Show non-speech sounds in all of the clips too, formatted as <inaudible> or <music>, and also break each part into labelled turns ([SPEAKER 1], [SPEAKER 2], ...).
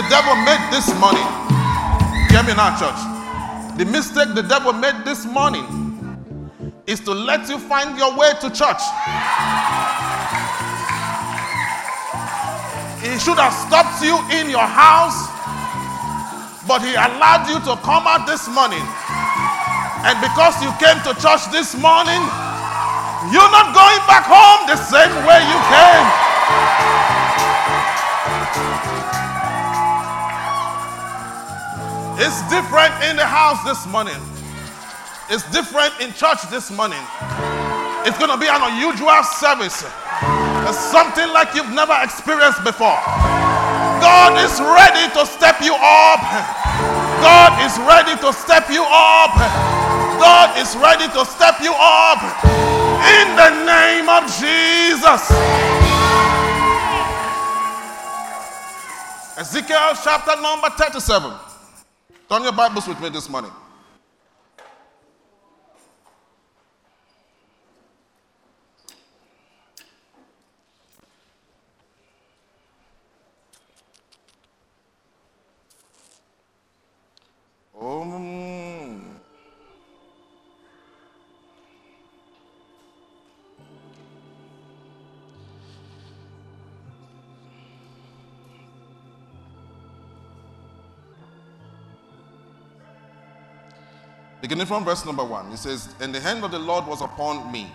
[SPEAKER 1] the devil made this morning, hear me now, church. The mistake the devil made this morning is to let you find your way to church. He should have stopped you in your house, but he allowed you to come out this morning. And because you came to church this morning, you're not going back home the same way you came. It's different in the house this morning. It's different in church this morning. It's going to be an unusual service. It's something like you've never experienced before. God is ready to step you up. God is ready to step you up. God is ready to step you up. In the name of Jesus. Ezekiel chapter number 37. Turn your Bibles with me this morning. Um, beginning from verse number one, it says, And the hand of the Lord was upon me,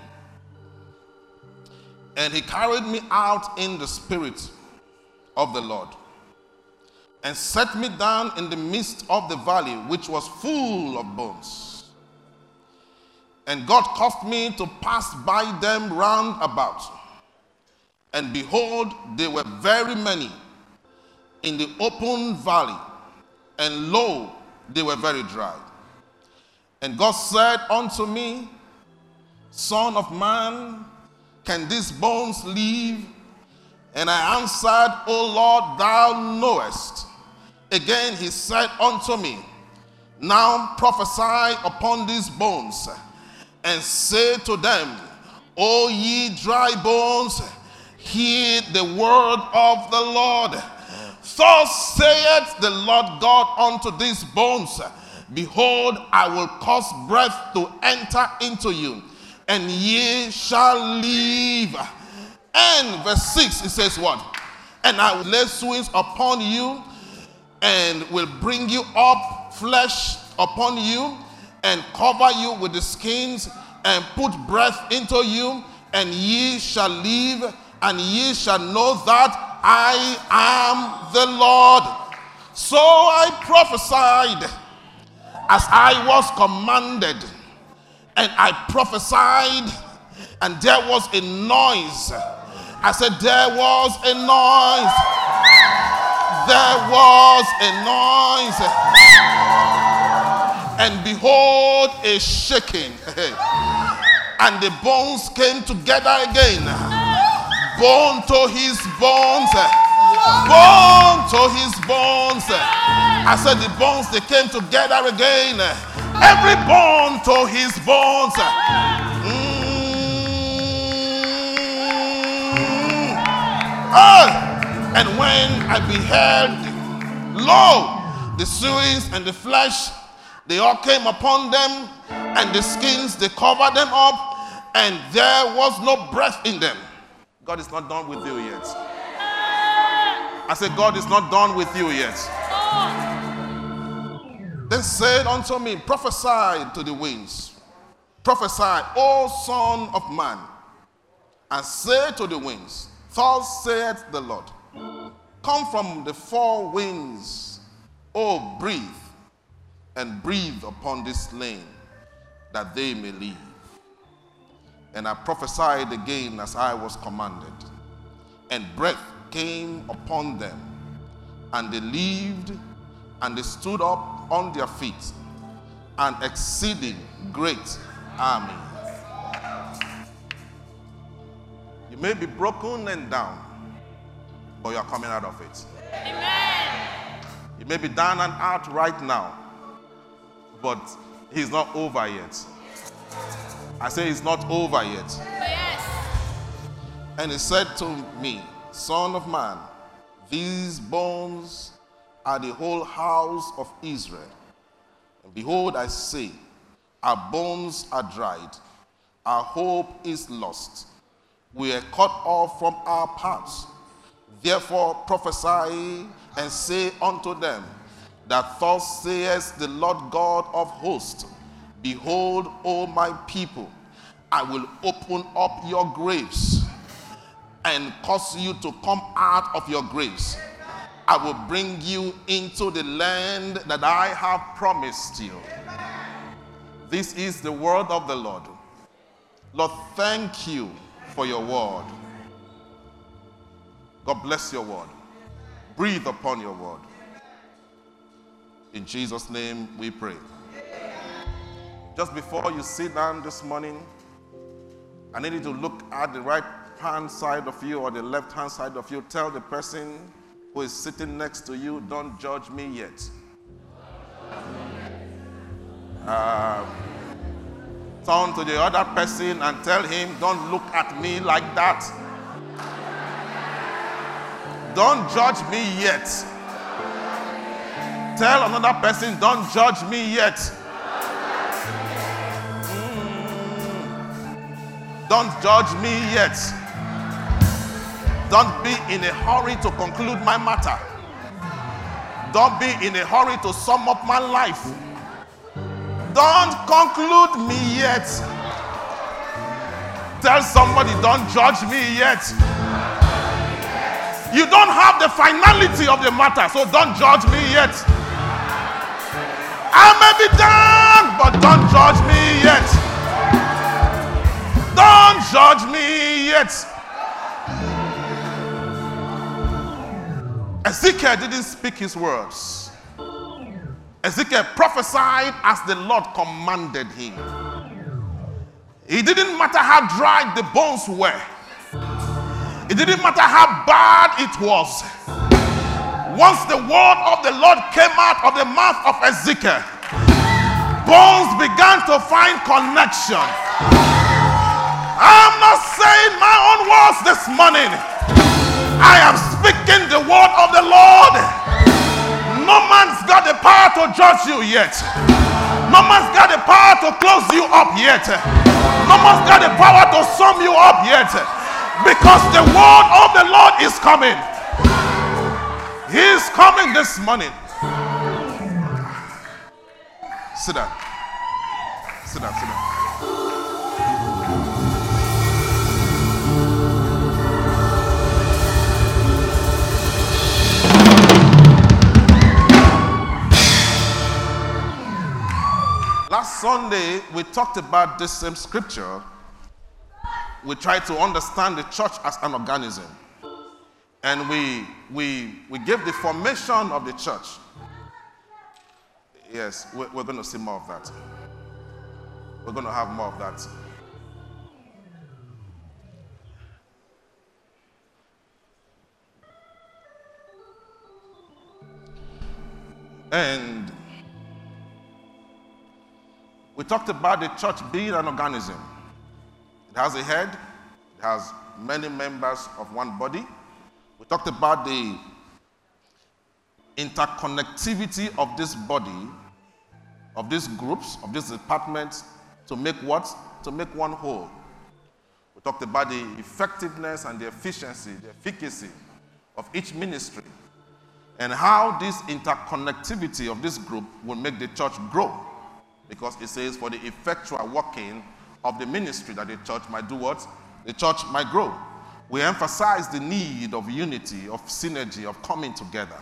[SPEAKER 1] and he carried me out in the spirit of the Lord, and set me down in the midst of the valley, which was full of bones. And God caused me to pass by them round about. And behold, they were very many in the open valley, and lo, they were very dry. And God said unto me, Son of man, can these bones live? And I answered, O Lord, thou knowest. Again he said unto me, Now prophesy upon these bones, and say to them, O ye dry bones, hear the word of the Lord. Thus saith the Lord God unto these bones, Behold, I will cause breath to enter into you, and ye shall live. And verse 6, it says, What? And I will lay swings upon you, and will bring you up flesh upon you, and cover you with the skins, and put breath into you, and ye shall live, and ye shall know that I am the Lord. So I prophesied as I was commanded, and I prophesied, and there was a noise. I said, There was a noise. There was a noise. And behold, a shaking. <laughs> and the bones came together again. Bone to his bones. Bone to his bones. I said, The bones, they came together again. Every bone to his bones. Mm. Ah! And when I beheld, lo, the sewings and the flesh, they all came upon them, and the skins, they covered them up, and there was no breath in them. God is not done with you yet. I said, God is not done with you yet. Then said unto me, Prophesy to the winds. Prophesy, O Son of Man, and say to the winds, Thus saith the Lord, Come from the four winds, O breathe, and breathe upon this slain, that they may live. And I prophesied again as I was commanded, and breath came upon them, and they lived, and they stood up on their feet, an exceeding great army. You may be broken and down, but you are coming out of it.
[SPEAKER 2] Amen.
[SPEAKER 1] You may be down and out right now, but he's not over yet. I say it's not over yet.
[SPEAKER 2] Yes.
[SPEAKER 1] And he said to me, Son of man, these bones are the whole house of Israel. And behold, I say, our bones are dried, our hope is lost. We are cut off from our paths. Therefore prophesy and say unto them, that thus saith the Lord God of hosts, Behold, O my people, I will open up your graves and cause you to come out of your graves. I will bring you into the land that I have promised you. This is the word of the Lord. Lord, thank you for your word. God bless your word. Breathe upon your word. In Jesus' name we pray. Just before you sit down this morning, I need you to look at the right hand side of you or the left hand side of you. Tell the person who is sitting next to you, don't judge me yet. Uh, turn to the other person and tell him, don't look at me like that. Don't judge me yet. Tell another person, don't judge me yet. Mm. Don't judge me yet. Don't be in a hurry to conclude my matter. Don't be in a hurry to sum up my life. Don't conclude me yet. Tell somebody, don't judge me yet. You don't have the finality of the matter, so don't judge me yet. I may be done, but don't judge me yet. Don't judge me yet. Ezekiel didn't speak his words. Ezekiel prophesied as the Lord commanded him. It didn't matter how dry the bones were. It didn't matter how bad it was. Once the word of the Lord came out of the mouth of Ezekiel, bones began to find connection. I'm not saying my own words this morning. I am speaking the word of the Lord. No man's got the power to judge you yet. No man's got the power to close you up yet. No man's got the power to sum you up yet. Because the word of the Lord is coming. He is coming this morning. Sit down. Sit down, sit down. Last Sunday, we talked about this same scripture. We tried to understand the church as an organism. And we, we, we gave the formation of the church. Yes, we're, we're going to see more of that. We're going to have more of that. And we talked about the church being an organism. It has a head, it has many members of one body. We talked about the interconnectivity of this body, of these groups, of these departments to make what? To make one whole. We talked about the effectiveness and the efficiency, the efficacy of each ministry, and how this interconnectivity of this group will make the church grow. Because it says, for the effectual working of the ministry that the church might do what? The church might grow. We emphasize the need of unity, of synergy, of coming together.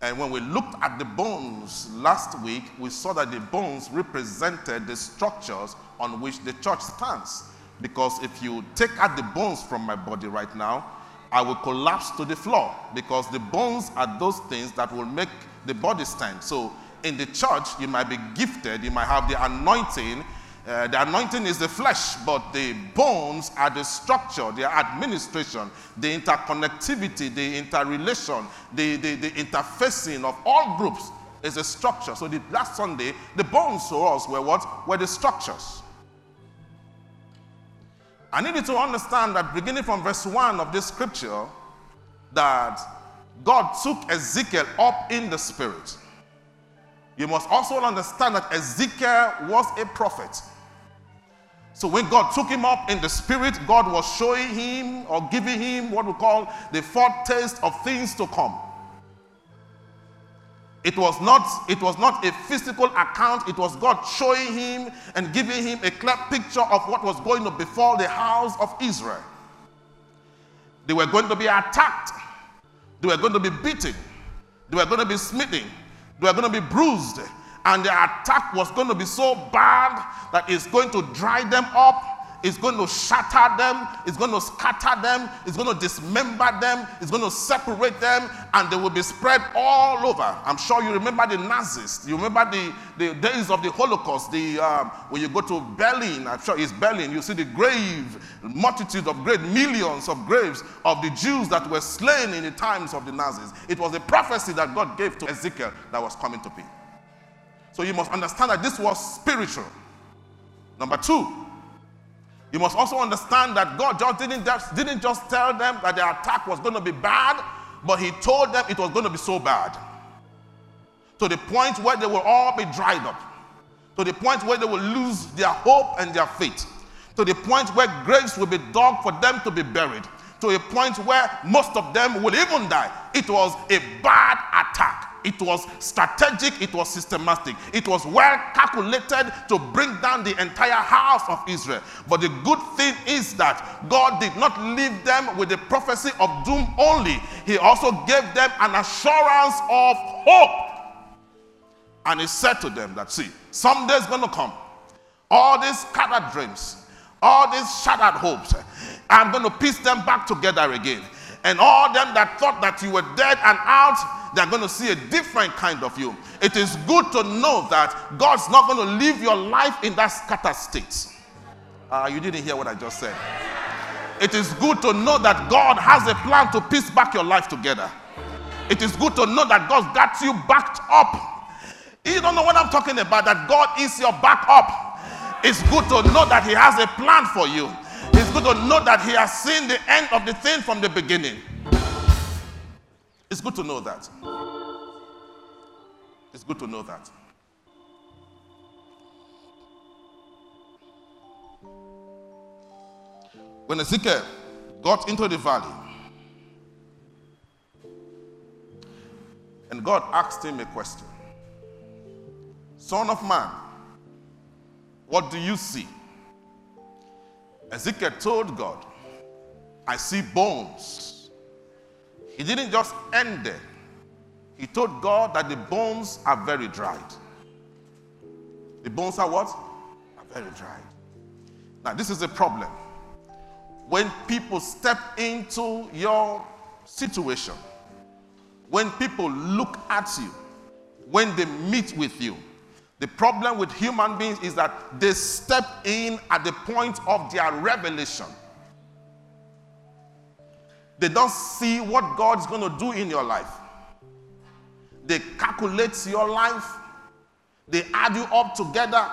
[SPEAKER 1] And when we looked at the bones last week, we saw that the bones represented the structures on which the church stands. Because if you take out the bones from my body right now, I will collapse to the floor because the bones are those things that will make the body stand. So in the church, you might be gifted, you might have the anointing. Uh, the anointing is the flesh, but the bones are the structure, the administration, the interconnectivity, the interrelation, the, the, the interfacing of all groups is a structure. So the last Sunday, the bones to us were what? Were the structures. I need you to understand that beginning from verse 1 of this scripture, that God took Ezekiel up in the spirit. You must also understand that Ezekiel was a prophet. So when God took him up in the spirit, God was showing him or giving him what we call the foretaste of things to come. It was not it was not a physical account, it was God showing him and giving him a clear picture of what was going to befall the house of Israel. They were going to be attacked. They were going to be beaten. They were going to be smitten. They were going to be bruised. And the attack was going to be so bad that it's going to dry them up it's going to shatter them, it's going to scatter them, it's going to dismember them, it's going to separate them, and they will be spread all over. I'm sure you remember the Nazis. You remember the, the days of the Holocaust, the, um, when you go to Berlin, I'm sure it's Berlin, you see the grave, multitude of great millions of graves of the Jews that were slain in the times of the Nazis. It was a prophecy that God gave to Ezekiel that was coming to be. So you must understand that this was spiritual. Number two, you must also understand that God just didn't, just didn't just tell them that the attack was going to be bad, but He told them it was going to be so bad. To the point where they will all be dried up. To the point where they will lose their hope and their faith. To the point where graves will be dug for them to be buried. To a point where most of them will even die. It was a bad attack. It was strategic, it was systematic, it was well calculated to bring down the entire house of Israel. But the good thing is that God did not leave them with the prophecy of doom only, He also gave them an assurance of hope. And He said to them that, see, someday's going to come. All these scattered dreams, all these shattered hopes, I'm going to piece them back together again. And all them that thought that you were dead and out, they're going to see a different kind of you. It is good to know that God's not going to live your life in that scattered state. Uh, you didn't hear what I just said. It is good to know that God has a plan to piece back your life together. It is good to know that God got you backed up. You don't know what I'm talking about, that God is your backup. It's good to know that He has a plan for you. It's good to know that He has seen the end of the thing from the beginning. It's good to know that. It's good to know that. When Ezekiel got into the valley, and God asked him a question Son of man, what do you see? Ezekiel told God, I see bones he didn't just end there. He told God that the bones are very dried. The bones are what? Are very dried. Now, this is a problem. When people step into your situation, when people look at you, when they meet with you, the problem with human beings is that they step in at the point of their revelation. They don't see what God's going to do in your life. They calculate your life, they add you up together,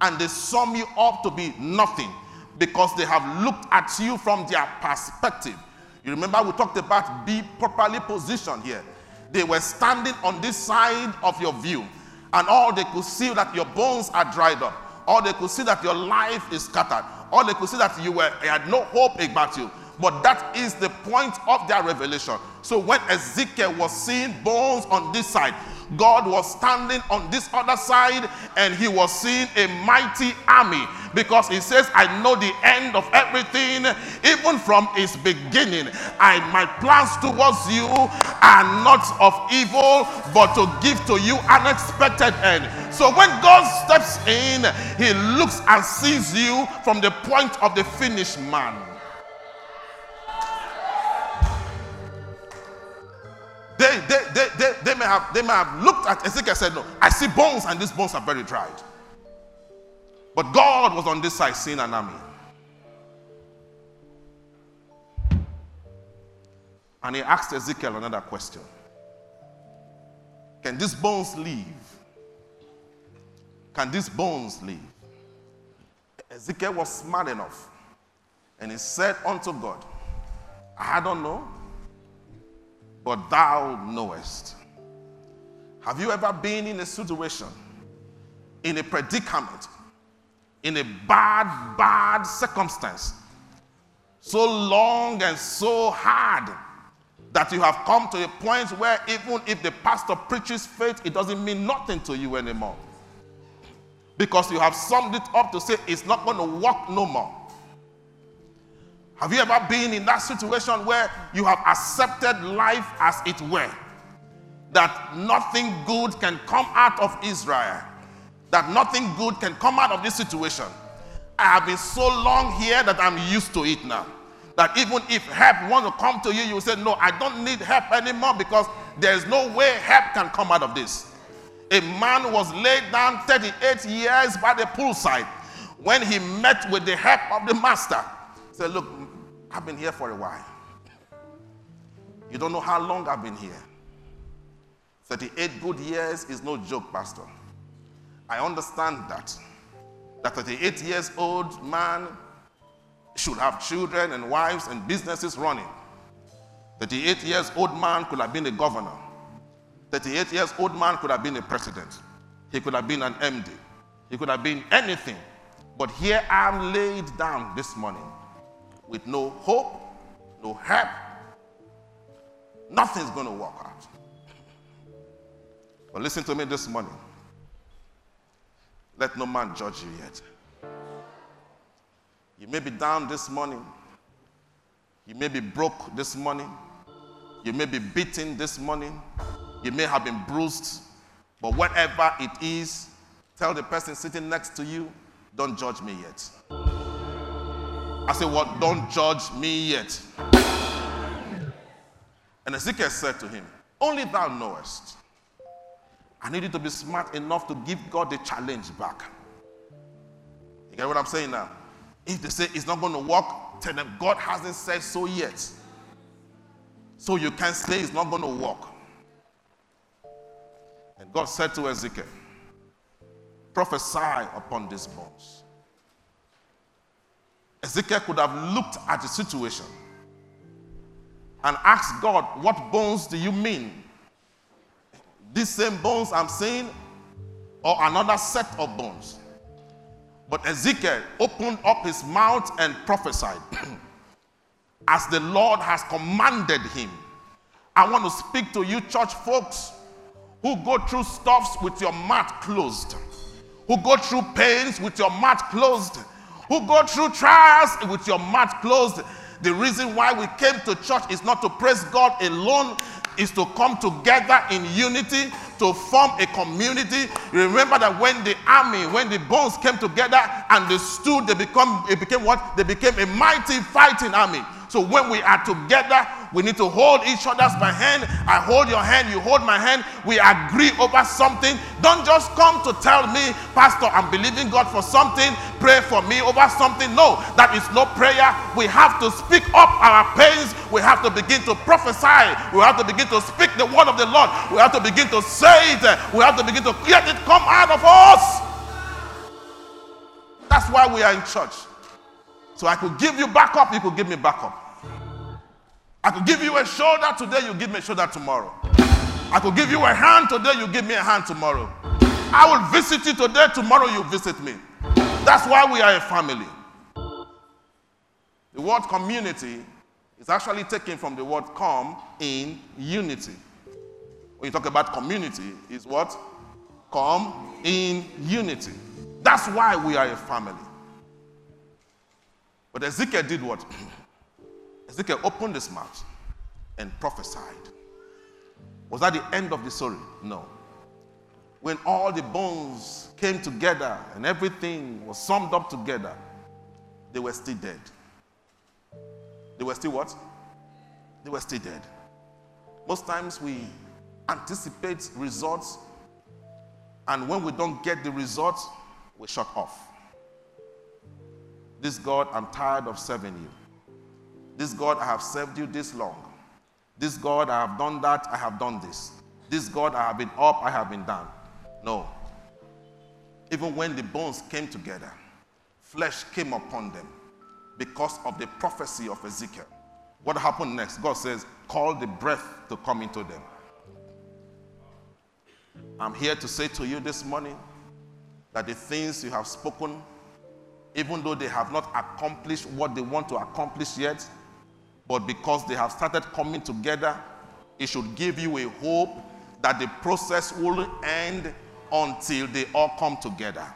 [SPEAKER 1] and they sum you up to be nothing because they have looked at you from their perspective. You remember we talked about be properly positioned here. They were standing on this side of your view, and all they could see that your bones are dried up. All they could see that your life is scattered. All they could see that you were had no hope about you. But that is the point of their revelation. So when Ezekiel was seeing bones on this side, God was standing on this other side and he was seeing a mighty army because he says, I know the end of everything, even from its beginning. I my plans towards you are not of evil, but to give to you an expected end. So when God steps in, he looks and sees you from the point of the finished man. They, they, they, they, they, may have, they may have looked at Ezekiel and said, No, I see bones, and these bones are very dried. But God was on this side seeing an army. And he asked Ezekiel another question Can these bones live? Can these bones live? Ezekiel was smart enough. And he said unto God, I don't know. But thou knowest. Have you ever been in a situation, in a predicament, in a bad, bad circumstance, so long and so hard that you have come to a point where even if the pastor preaches faith, it doesn't mean nothing to you anymore? Because you have summed it up to say it's not going to work no more. Have you ever been in that situation where you have accepted life as it were? That nothing good can come out of Israel, that nothing good can come out of this situation. I have been so long here that I'm used to it now. That even if help wants to come to you, you say, No, I don't need help anymore because there's no way help can come out of this. A man was laid down 38 years by the poolside when he met with the help of the master. He said, Look, I've been here for a while. You don't know how long I've been here. 38 good years is no joke, Pastor. I understand that. That 38 years old man should have children and wives and businesses running. 38 years old man could have been a governor. 38 years old man could have been a president. He could have been an MD. He could have been anything. But here I'm laid down this morning with no hope, no help, nothing's going to work out. But listen to me this morning. Let no man judge you yet. You may be down this morning. You may be broke this morning. You may be beaten this morning. You may have been bruised. But whatever it is, tell the person sitting next to you, don't judge me yet. I said, What? Well, don't judge me yet. And Ezekiel said to him, Only thou knowest. I need you to be smart enough to give God the challenge back. You get what I'm saying now? If they say it's not going to work, tell them God hasn't said so yet. So you can't say it's not going to work. And God said to Ezekiel, Prophesy upon these bones. Ezekiel could have looked at the situation and asked God, What bones do you mean? These same bones I'm seeing, or another set of bones? But Ezekiel opened up his mouth and prophesied <clears throat> as the Lord has commanded him. I want to speak to you, church folks, who go through stuffs with your mouth closed, who go through pains with your mouth closed who go through trials with your mouth closed. The reason why we came to church is not to praise God alone, is to come together in unity to form a community. Remember that when the army, when the bones came together and they stood, they become it became what? They became a mighty fighting army. So when we are together, we need to hold each other's by hand. I hold your hand, you hold my hand. We agree over something. Don't just come to tell me, Pastor, I'm believing God for something. Pray for me over something. No, that is no prayer. We have to speak up our pains. We have to begin to prophesy. We have to begin to speak the word of the Lord. We have to begin to say it. We have to begin to let it come out of us. That's why we are in church. So I could give you backup, you could give me backup. I could give you a shoulder today, you give me a shoulder tomorrow. I could give you a hand today, you give me a hand tomorrow. I will visit you today, tomorrow you visit me. That's why we are a family. The word community is actually taken from the word come in unity. When you talk about community, is what? Come in unity. That's why we are a family. But Ezekiel did what? <clears throat> Ezekiel opened his mouth and prophesied. Was that the end of the story? No. When all the bones came together and everything was summed up together, they were still dead. They were still what? They were still dead. Most times we anticipate results, and when we don't get the results, we shut off. This God, I'm tired of serving you. This God, I have served you this long. This God, I have done that, I have done this. This God, I have been up, I have been down. No. Even when the bones came together, flesh came upon them because of the prophecy of Ezekiel. What happened next? God says, Call the breath to come into them. I'm here to say to you this morning that the things you have spoken, even though they have not accomplished what they want to accomplish yet, but because they have started coming together, it should give you a hope that the process will end until they all come together.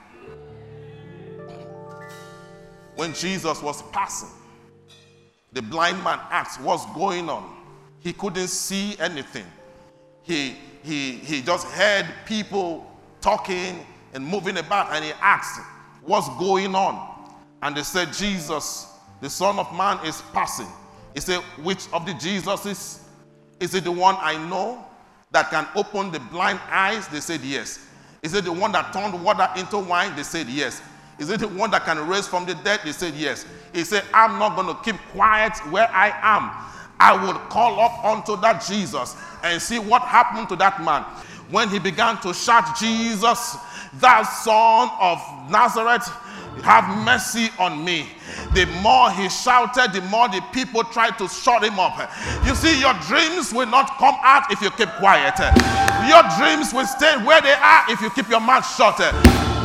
[SPEAKER 1] When Jesus was passing, the blind man asked, What's going on? He couldn't see anything. He, he, he just heard people talking and moving about, and he asked, What's going on? And they said, Jesus, the Son of Man, is passing. He said, Which of the Jesuses? Is it the one I know that can open the blind eyes? They said, Yes. Is it the one that turned water into wine? They said, Yes. Is it the one that can raise from the dead? They said, Yes. He said, I'm not going to keep quiet where I am. I will call up unto that Jesus and see what happened to that man. When he began to shout, Jesus, thou son of Nazareth, have mercy on me. The more he shouted, the more the people tried to shut him up. You see, your dreams will not come out if you keep quiet. Your dreams will stay where they are if you keep your mouth shut.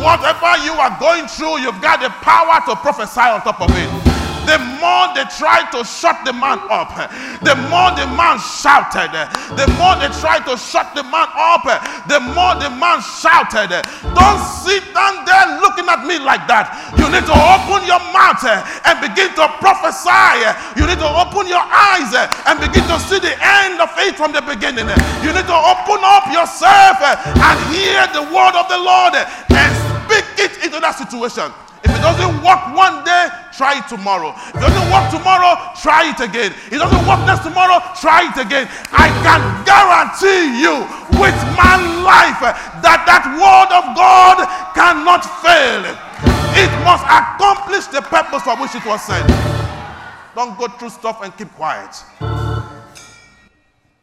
[SPEAKER 1] Whatever you are going through, you've got the power to prophesy on top of it the more they tried to shut the man up, the more the man shouted. The more they tried to shut the man up, the more the man shouted. Don't sit down there looking at me like that. You need to open your mouth and begin to prophesy. You need to open your eyes and begin to see the end of it from the beginning. You need to open up yourself and hear the word of the Lord and speak it into that situation. If it doesn't work one day, try it tomorrow. If it doesn't work tomorrow, try it again. If it doesn't work next tomorrow, try it again. I can guarantee you with my life that that word of God cannot fail. It must accomplish the purpose for which it was sent. Don't go through stuff and keep quiet.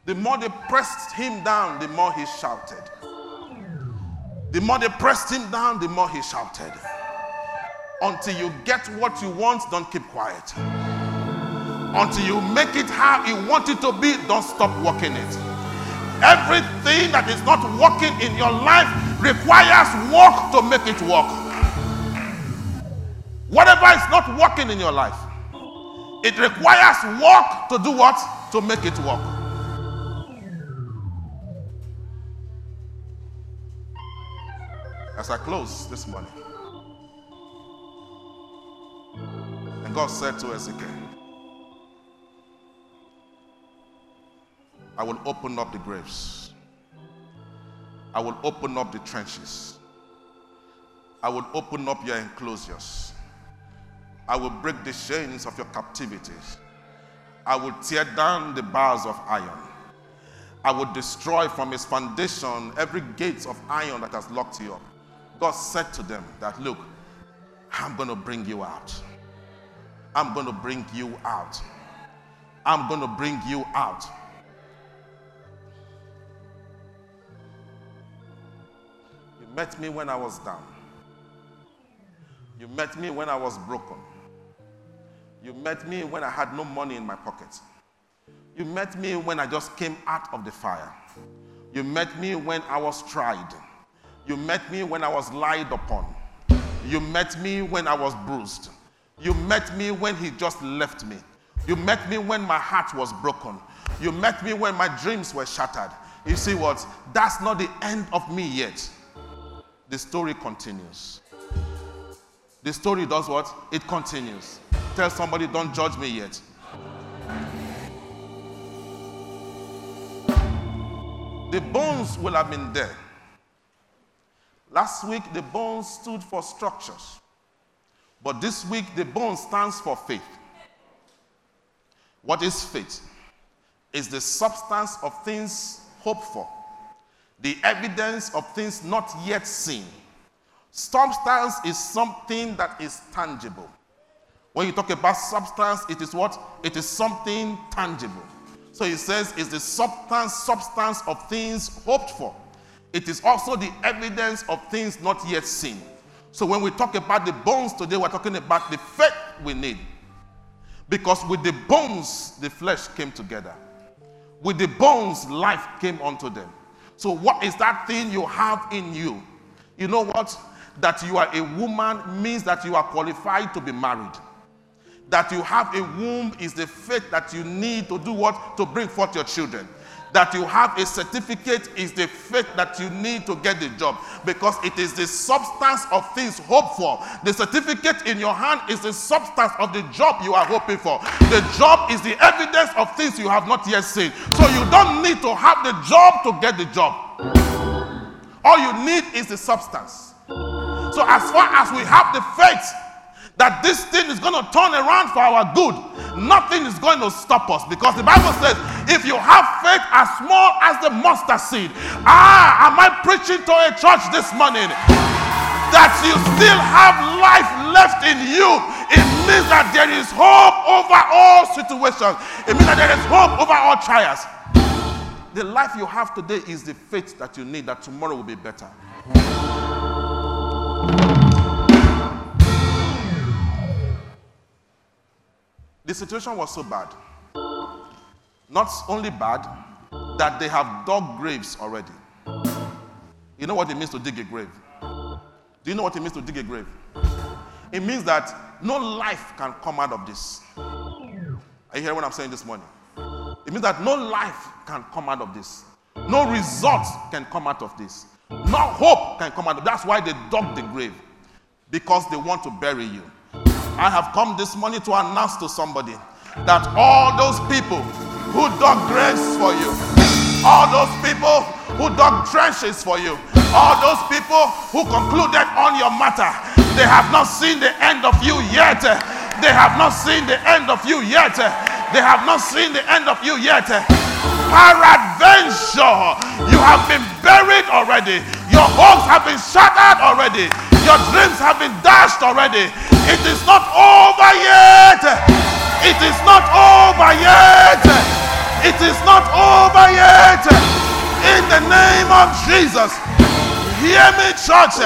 [SPEAKER 1] The more they pressed him down, the more he shouted. The more they pressed him down, the more he shouted. Until you get what you want, don't keep quiet. Until you make it how you want it to be, don't stop working it. Everything that is not working in your life requires work to make it work. Whatever is not working in your life, it requires work to do what? To make it work. As I close this morning, And God said to Ezekiel, I will open up the graves. I will open up the trenches. I will open up your enclosures. I will break the chains of your captivity. I will tear down the bars of iron. I will destroy from its foundation every gate of iron that has locked you up. God said to them that, Look, I'm going to bring you out. I'm going to bring you out. I'm going to bring you out. You met me when I was down. You met me when I was broken. You met me when I had no money in my pocket. You met me when I just came out of the fire. You met me when I was tried. You met me when I was lied upon. You met me when I was bruised. You met me when he just left me. You met me when my heart was broken. You met me when my dreams were shattered. You see what? That's not the end of me yet. The story continues. The story does what? It continues. Tell somebody, don't judge me yet. The bones will have been there. Last week, the bones stood for structures. But this week, the bone stands for faith. What is faith? Is the substance of things hoped for, the evidence of things not yet seen. Substance is something that is tangible. When you talk about substance, it is what? It is something tangible. So he says, it's the substance, substance of things hoped for. It is also the evidence of things not yet seen. So when we talk about the bones today, we're talking about the faith we need. Because with the bones, the flesh came together. With the bones, life came unto them. So, what is that thing you have in you? You know what? That you are a woman means that you are qualified to be married. That you have a womb is the faith that you need to do what? To bring forth your children that you have a certificate is the faith that you need to get the job because it is the substance of things hoped for. The certificate in your hand is the substance of the job you are hoping for. The job is the evidence of things you have not yet seen. So you don't need to have the job to get the job. All you need is the substance. So as far as we have the faith that this thing is going to turn around for our good, nothing is going to stop us because the Bible says, if you have faith as small as the mustard seed, ah, am I preaching to a church this morning? That you still have life left in you. It means that there is hope over all situations. It means that there is hope over all trials. The life you have today is the faith that you need that tomorrow will be better. The situation was so bad. Not only bad, that they have dug graves already. You know what it means to dig a grave? Do you know what it means to dig a grave? It means that no life can come out of this. Are you hearing what I'm saying this morning? It means that no life can come out of this. No results can come out of this. No hope can come out of That's why they dug the grave. Because they want to bury you. I have come this morning to announce to somebody that all those people who dug graves for you, all those people who dug trenches for you, all those people who concluded on your matter, they have not seen the end of you yet. They have not seen the end of you yet. They have not seen the end of you yet. Peradventure, you have been buried already. Your hopes have been shattered already. Your dreams have been dashed already. It is not over yet. It is not over yet. It is not over yet. In the name of Jesus. Hear me, church.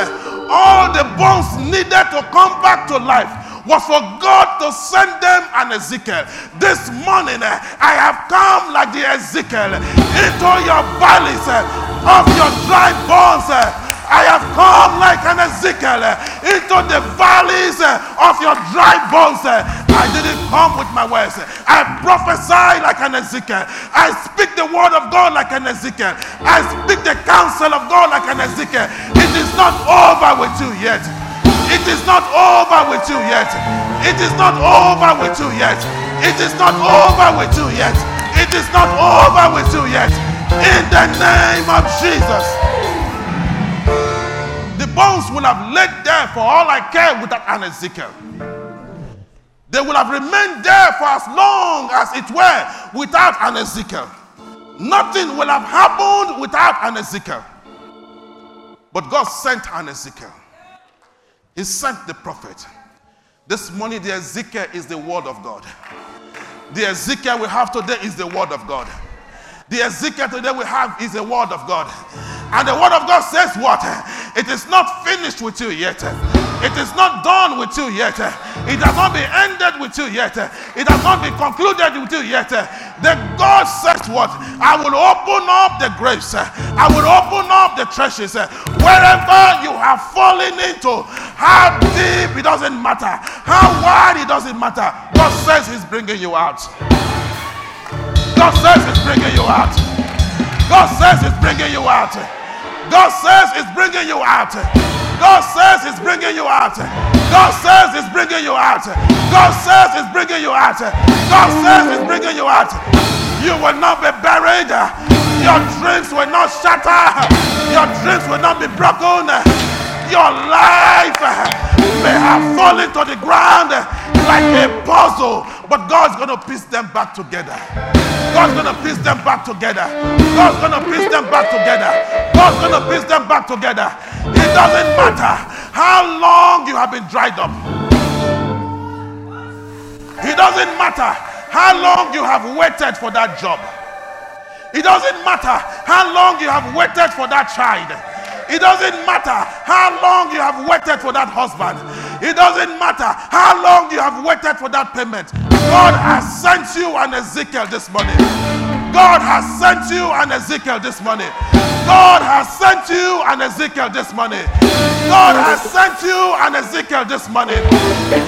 [SPEAKER 1] All the bones needed to come back to life was for God to send them an Ezekiel. This morning, eh, I have come like the Ezekiel into your valleys eh, of your dry bones eh. I have come like an Ezekiel into the valleys of your dry bones. I didn't come with my words. I prophesy like an Ezekiel. I speak the word of God like an Ezekiel. I speak the counsel of God like an Ezekiel. It is not over with you yet. It is not over with you yet. It is not over with you yet. It is not over with you yet. It is not over with you yet. In the name of Jesus The bones will have laid there for all I care without an Ezekiel. They will have remained there for as long as it were without an Ezekiel. Nothing will have happened without an Ezekiel. But God sent an Ezekiel. He sent the prophet. This morning, the Ezekiel is the word of God. The Ezekiel we have today is the word of God. The Ezekiel today we have is the word of God. And the word of God says what? It is not finished with you yet. It is not done with you yet. It has not been ended with you yet. It has not been concluded with you yet. The God says what? I will open up the graves. I will open up the treasures. Wherever you have fallen into, how deep it doesn't matter, how wide it doesn't matter. God says He's bringing you out. God says He's bringing you out. God says He's bringing you out. God says it's bringing you out. God says it's bringing you out. God says it's bringing you out. God says it's bringing you out. God says it's bringing you out. You will not be buried. Your dreams will not shatter. Your dreams will not be broken. Your life may have fallen to the ground like a puzzle, but God's going to piece them back together. God's going to piece them back together. God's going to piece them back together. God's going to piece them back together. It doesn't matter how long you have been dried up. It doesn't matter how long you have waited for that job. It doesn't matter how long you have waited for that child. It doesn't matter how long you have waited for that husband. It doesn't matter how long you have waited for that payment. God has sent you an Ezekiel this morning. God has sent you an Ezekiel this morning. God has sent you an Ezekiel this morning. God has sent you an Ezekiel this morning.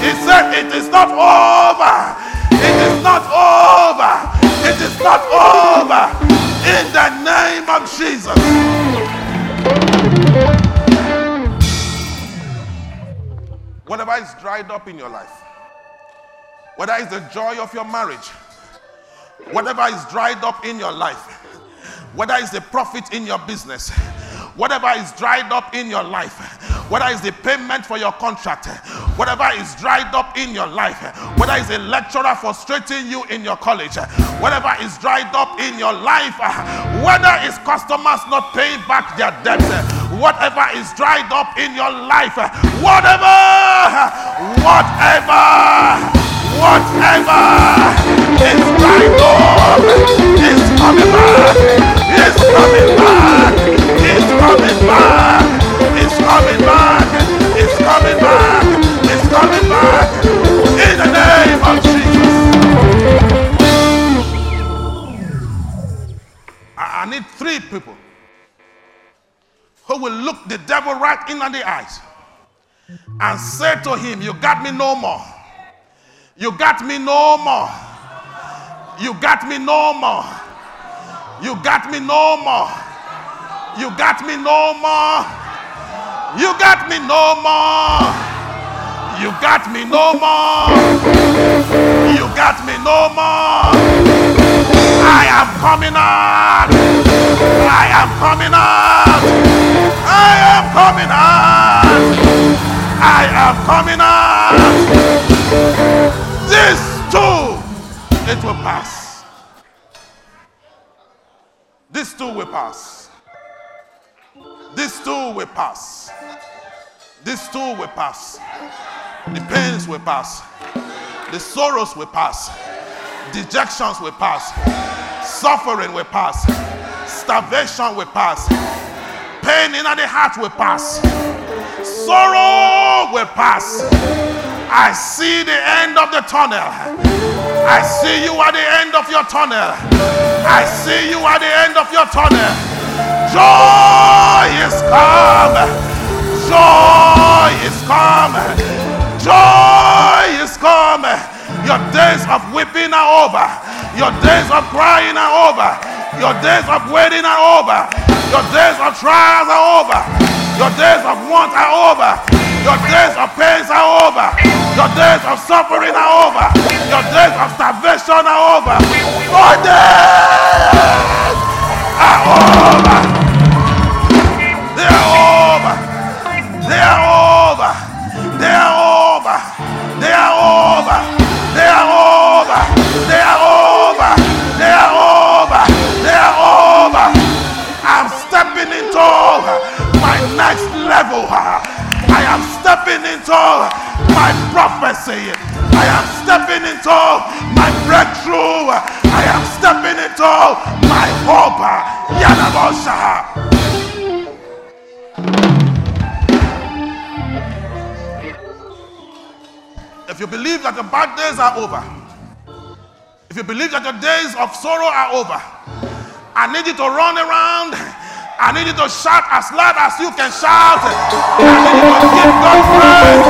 [SPEAKER 1] He said, It is not over. It is not over. It is not over. In the name of Jesus. Whatever is dried up in your life, whether it's the joy of your marriage, whatever is dried up in your life, whether it's the profit in your business, whatever is dried up in your life, whether it's the payment for your contract, whatever is dried up in your life, whether it's a lecturer frustrating you in your college, whatever is dried up in your life, whether it's customers not paying back their debts, whatever is dried up in your life, whatever, whatever whatever is dried up is coming back, is coming back, coming back, is coming back, is coming back, is coming back, in the name of Jesus. I need three people who will look the devil right in the eyes and say to him, You got me no more. You got me no more. You got me no more. You got me no more. You got me no more. You got me no more. You got me no more. You got me no more. I am coming out. I am coming out. I am coming out. I am coming out. This too, it will pass. This too will pass. This too will pass. This too will pass. The pains will pass. The sorrows will pass. Dejections will pass. Suffering will pass. Starvation will pass. Pain in the heart will pass. Sorrow will pass. I see the end of the tunnel. I see you at the end of your tunnel. I see you at the end of your tunnel. Joy is come. Joy is come. Joy is come. Your days of weeping are over. Your days of crying are over. Your days of waiting are over. Your days of trials are over. Your days of want are over. Your days of pains are over. Your days of suffering are over. Your days of starvation are over. Your days are over. They are over. They are over. They are over. They are over. They are over. They are over. They are over. They are over. I'm stepping into my next level I am stepping into my prophecy. I am stepping into my breakthrough. I am stepping into my hope. Yanabosha. If you believe that the bad days are over, if you believe that the days of sorrow are over, I need you to run around I need you to shout as loud as you can shout. I need you to give God praise.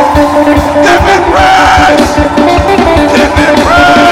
[SPEAKER 1] Give me praise. Give me praise.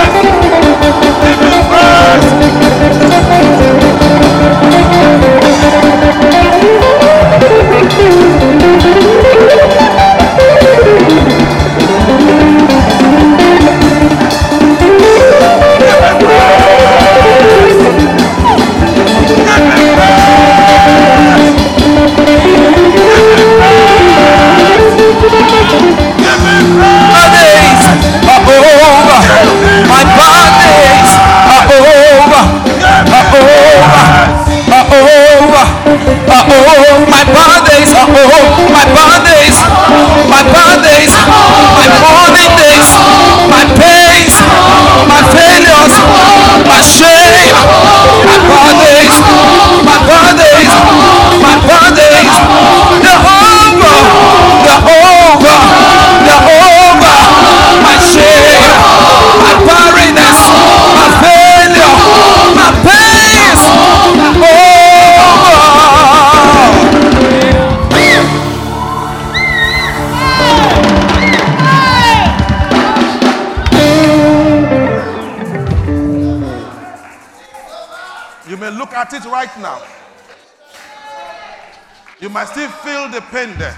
[SPEAKER 1] Might still feel the pain there.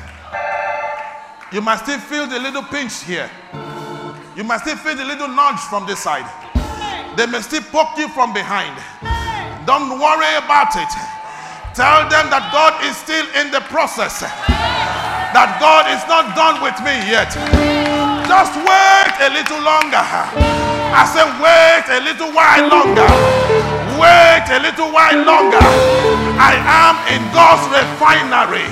[SPEAKER 1] You must still feel the little pinch here. You must still feel the little nudge from this side. They may still poke you from behind. Don't worry about it. Tell them that God is still in the process. That God is not done with me yet. Just wait a little longer. I say, wait a little while longer. Wait a little while longer. I am in God's refinery.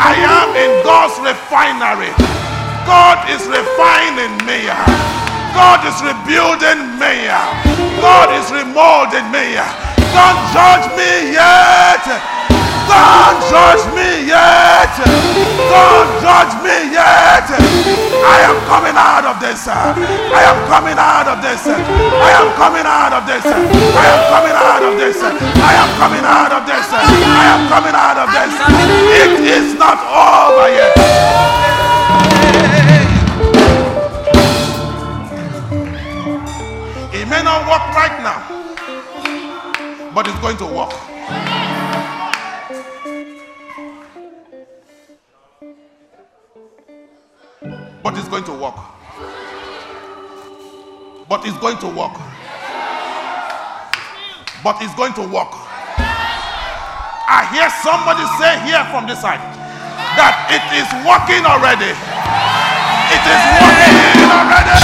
[SPEAKER 1] I am in God's refinery. God is refining me. God is rebuilding me. God is remolding me. Don't judge me yet. Don't judge me yet. Don't judge me yet. I am coming out of this. I am coming out of this. I am coming out of this. I am coming out of this. I am coming out of this. I am coming out of this. It is not over yet. It may not work right now, but it's going to work. But it's going to work. But it's going to work. But it's going to work. I hear somebody say here from this side that it is working already. It is working already.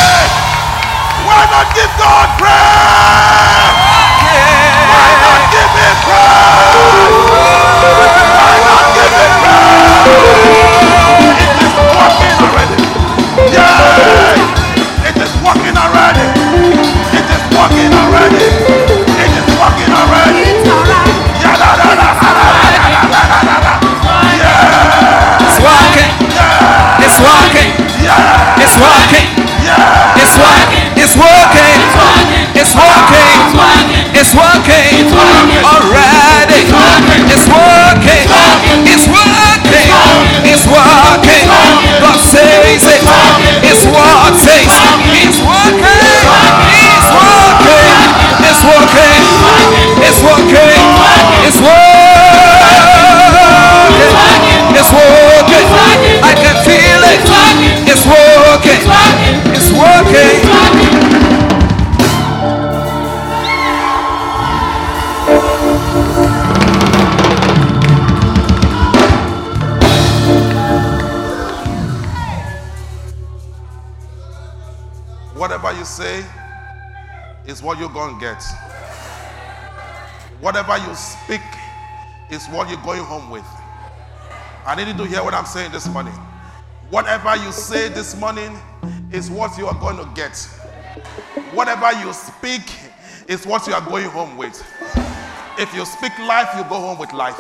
[SPEAKER 1] Going to get. Whatever you speak is what you're going home with. I need you to hear what I'm saying this morning. Whatever you say this morning is what you are going to get. Whatever you speak is what you are going home with. If you speak life, you go home with life.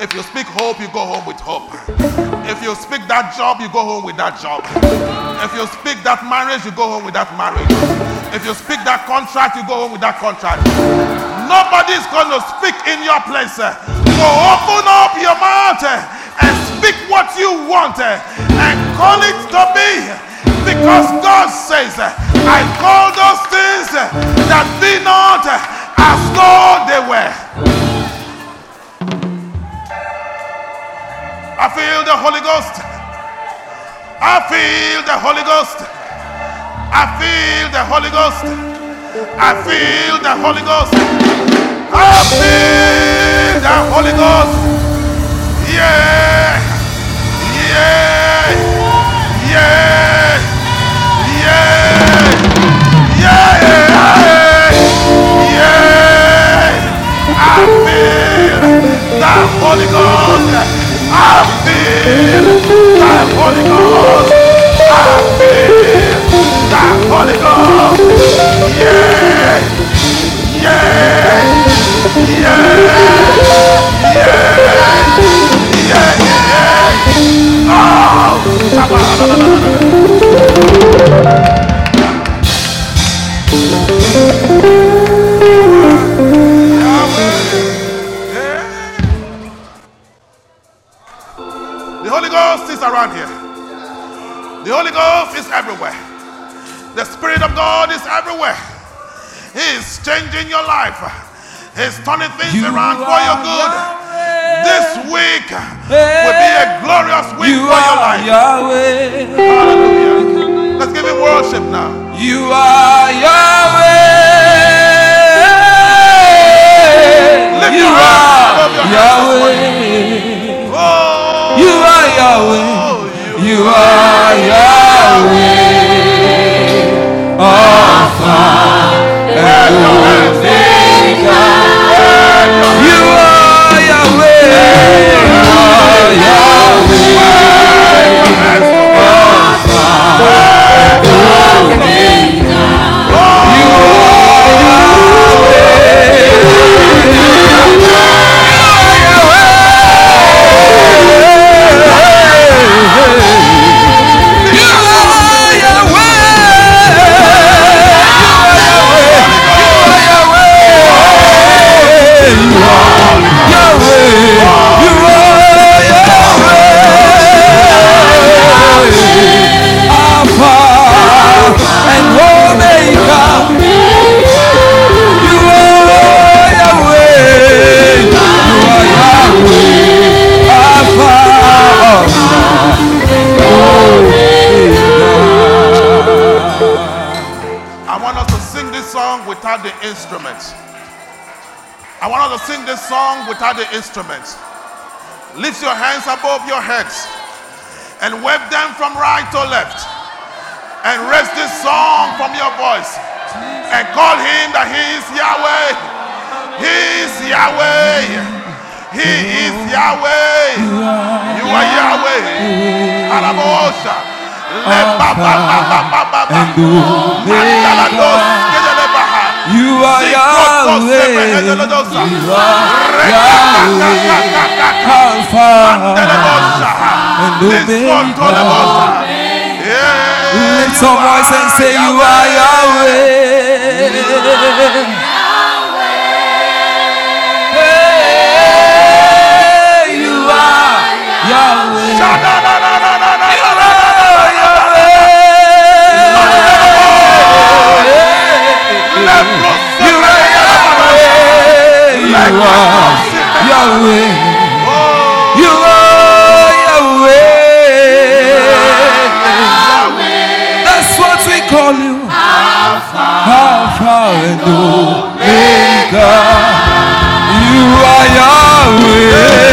[SPEAKER 1] If you speak hope, you go home with hope. If you speak that job, you go home with that job. If you speak that marriage, you go home with that marriage. If you speak that contract, you go home with that contract. Nobody's going to speak in your place. So open up your mouth eh, and speak what you want eh, and call it to be. Because God says, eh, I call those things eh, that be not eh, as though they were. I feel the Holy Ghost. I feel the Holy Ghost. I feel the Holy Ghost. I feel the Holy Ghost. I feel the Holy Ghost. Yeah. Yeah. Yeah. Yeah. Yeah. Yeah. I feel the Holy Ghost. I feel the Holy Ghost. I feel Holy Ghost. Yeah. Yeah. Yeah. Yeah. Yeah. Yeah. Oh. The changing your life. He's turning things
[SPEAKER 3] You
[SPEAKER 1] around for your good.
[SPEAKER 3] Yahweh.
[SPEAKER 1] This week will be a glorious week
[SPEAKER 3] You
[SPEAKER 1] for your
[SPEAKER 3] are
[SPEAKER 1] life.
[SPEAKER 3] Yahweh.
[SPEAKER 1] Hallelujah. Let's give him worship now.
[SPEAKER 3] You are Yahweh.
[SPEAKER 1] Lift
[SPEAKER 3] You
[SPEAKER 1] your
[SPEAKER 3] are Yahweh.
[SPEAKER 1] Oh,
[SPEAKER 3] You are Yahweh. Oh, you are Yahweh. Alpha and Omega. You are Yahweh. You are Yahweh.
[SPEAKER 1] To sing this song without the instruments. Lift your hands above your heads and wave them from right to left. And raise this song from your voice and call him that he is Yahweh. He is Yahweh. He is Yahweh. You are Yahweh. Arabosha. Le ba ba ba ba ba ba
[SPEAKER 3] You are Yahweh. You are
[SPEAKER 1] Rekakakakakaka.
[SPEAKER 3] Alpha and Omega.
[SPEAKER 1] Yeah,
[SPEAKER 3] Lift some voice and say, You are Yahweh. Hey, you are Yahweh. You are Yahweh. You are Yahweh. You are Yahweh. You are Yahweh. You are Yahweh. That's what we call you. Alpha and Omega. You are Yahweh.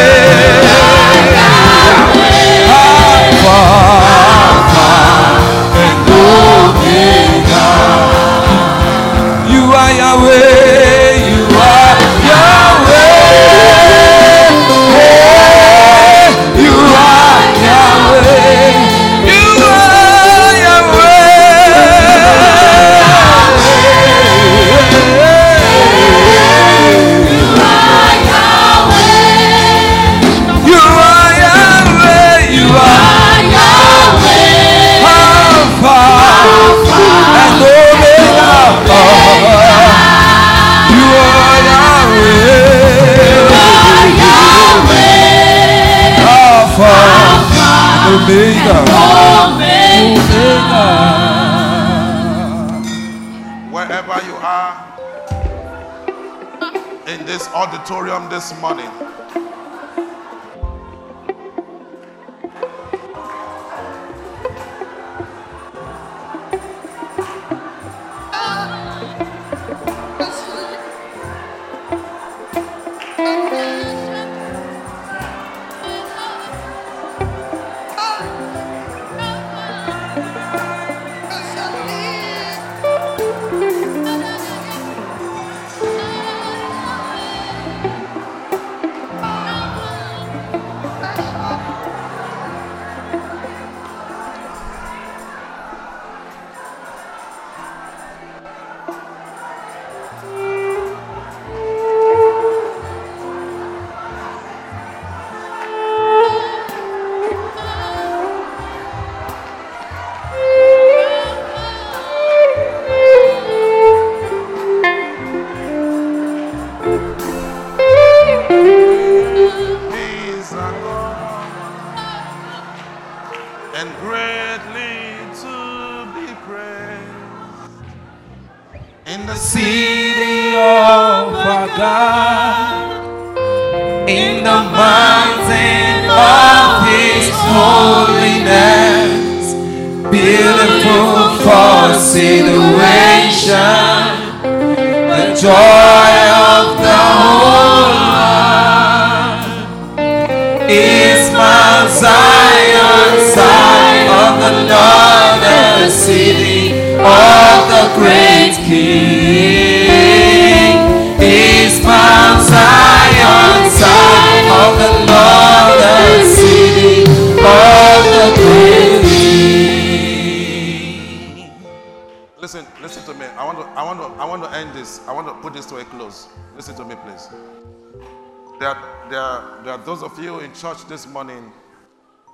[SPEAKER 1] There, there, there are those of you in church this morning.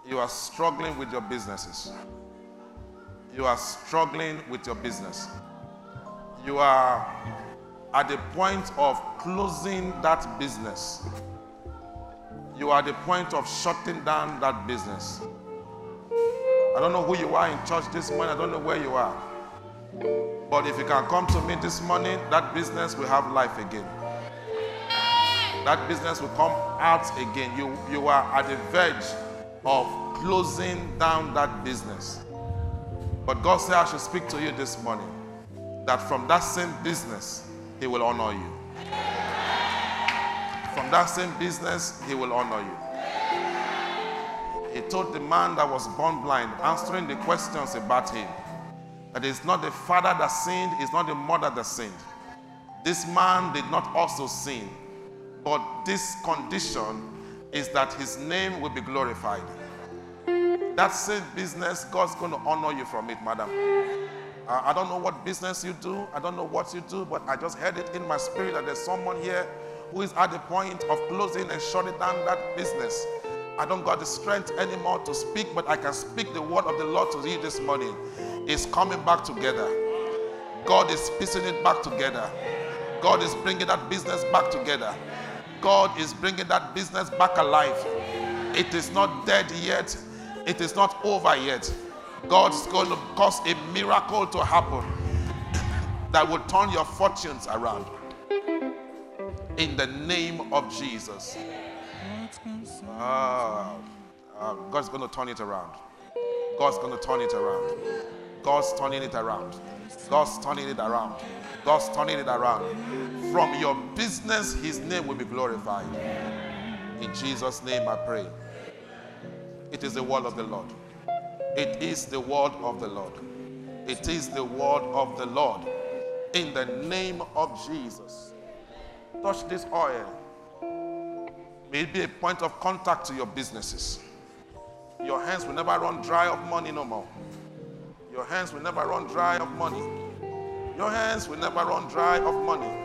[SPEAKER 1] You are struggling with your businesses. You are struggling with your business. You are at the point of closing that business. You are at the point of shutting down that business. I don't know who you are in church this morning. I don't know where you are. But if you can come to me this morning, that business will have life again. That business will come out again. You, you are at the verge of closing down that business. But God said, I should speak to you this morning that from that same business, He will honor you. From that same business, He will honor you. He told the man that was born blind, answering the questions about him, that it's not the father that sinned, it's not the mother that sinned. This man did not also sin, but this condition is that his name will be glorified. That same business, God's going to honor you from it, madam. Uh, I don't know what business you do, I don't know what you do, but I just heard it in my spirit that there's someone here who is at the point of closing and shutting down that business. I don't got the strength anymore to speak, but I can speak the word of the Lord to you this morning. It's coming back together. God is piecing it back together. God is bringing that business back together. God is bringing that business back alive. It is not dead yet. It is not over yet. God's going to cause a miracle to happen that will turn your fortunes around. In the name of Jesus. Ah, ah, God's going to turn it around. God's going to turn it around. God's turning it around. God's turning it around. God's turning it around. From your business, His name will be glorified. In Jesus' name I pray. It is the word of the Lord. It is the word of the Lord. It is the word of the Lord. In the name of Jesus. Touch this oil. May it be a point of contact to your businesses. Your hands will never run dry of money no more. Your hands will never run dry of money. Your hands will never run dry of money.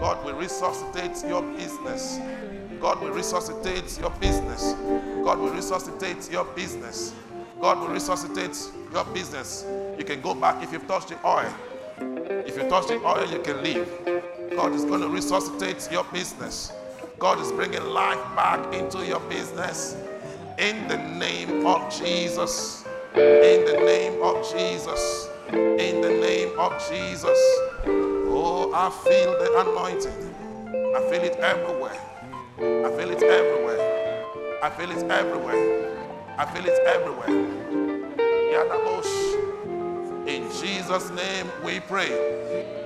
[SPEAKER 1] God will resuscitate your business. God will resuscitate your business. God will resuscitate your business. God will resuscitate your business. You can go back if you've touched the oil. If you touch the oil, you can leave. God is going to resuscitate your business. God is bringing life back into your business. In the name of Jesus. In the name of Jesus. In the name of Jesus. Oh, I feel the anointing. I feel it everywhere. I feel it everywhere. I feel it everywhere. I feel it everywhere. In Jesus' name we pray.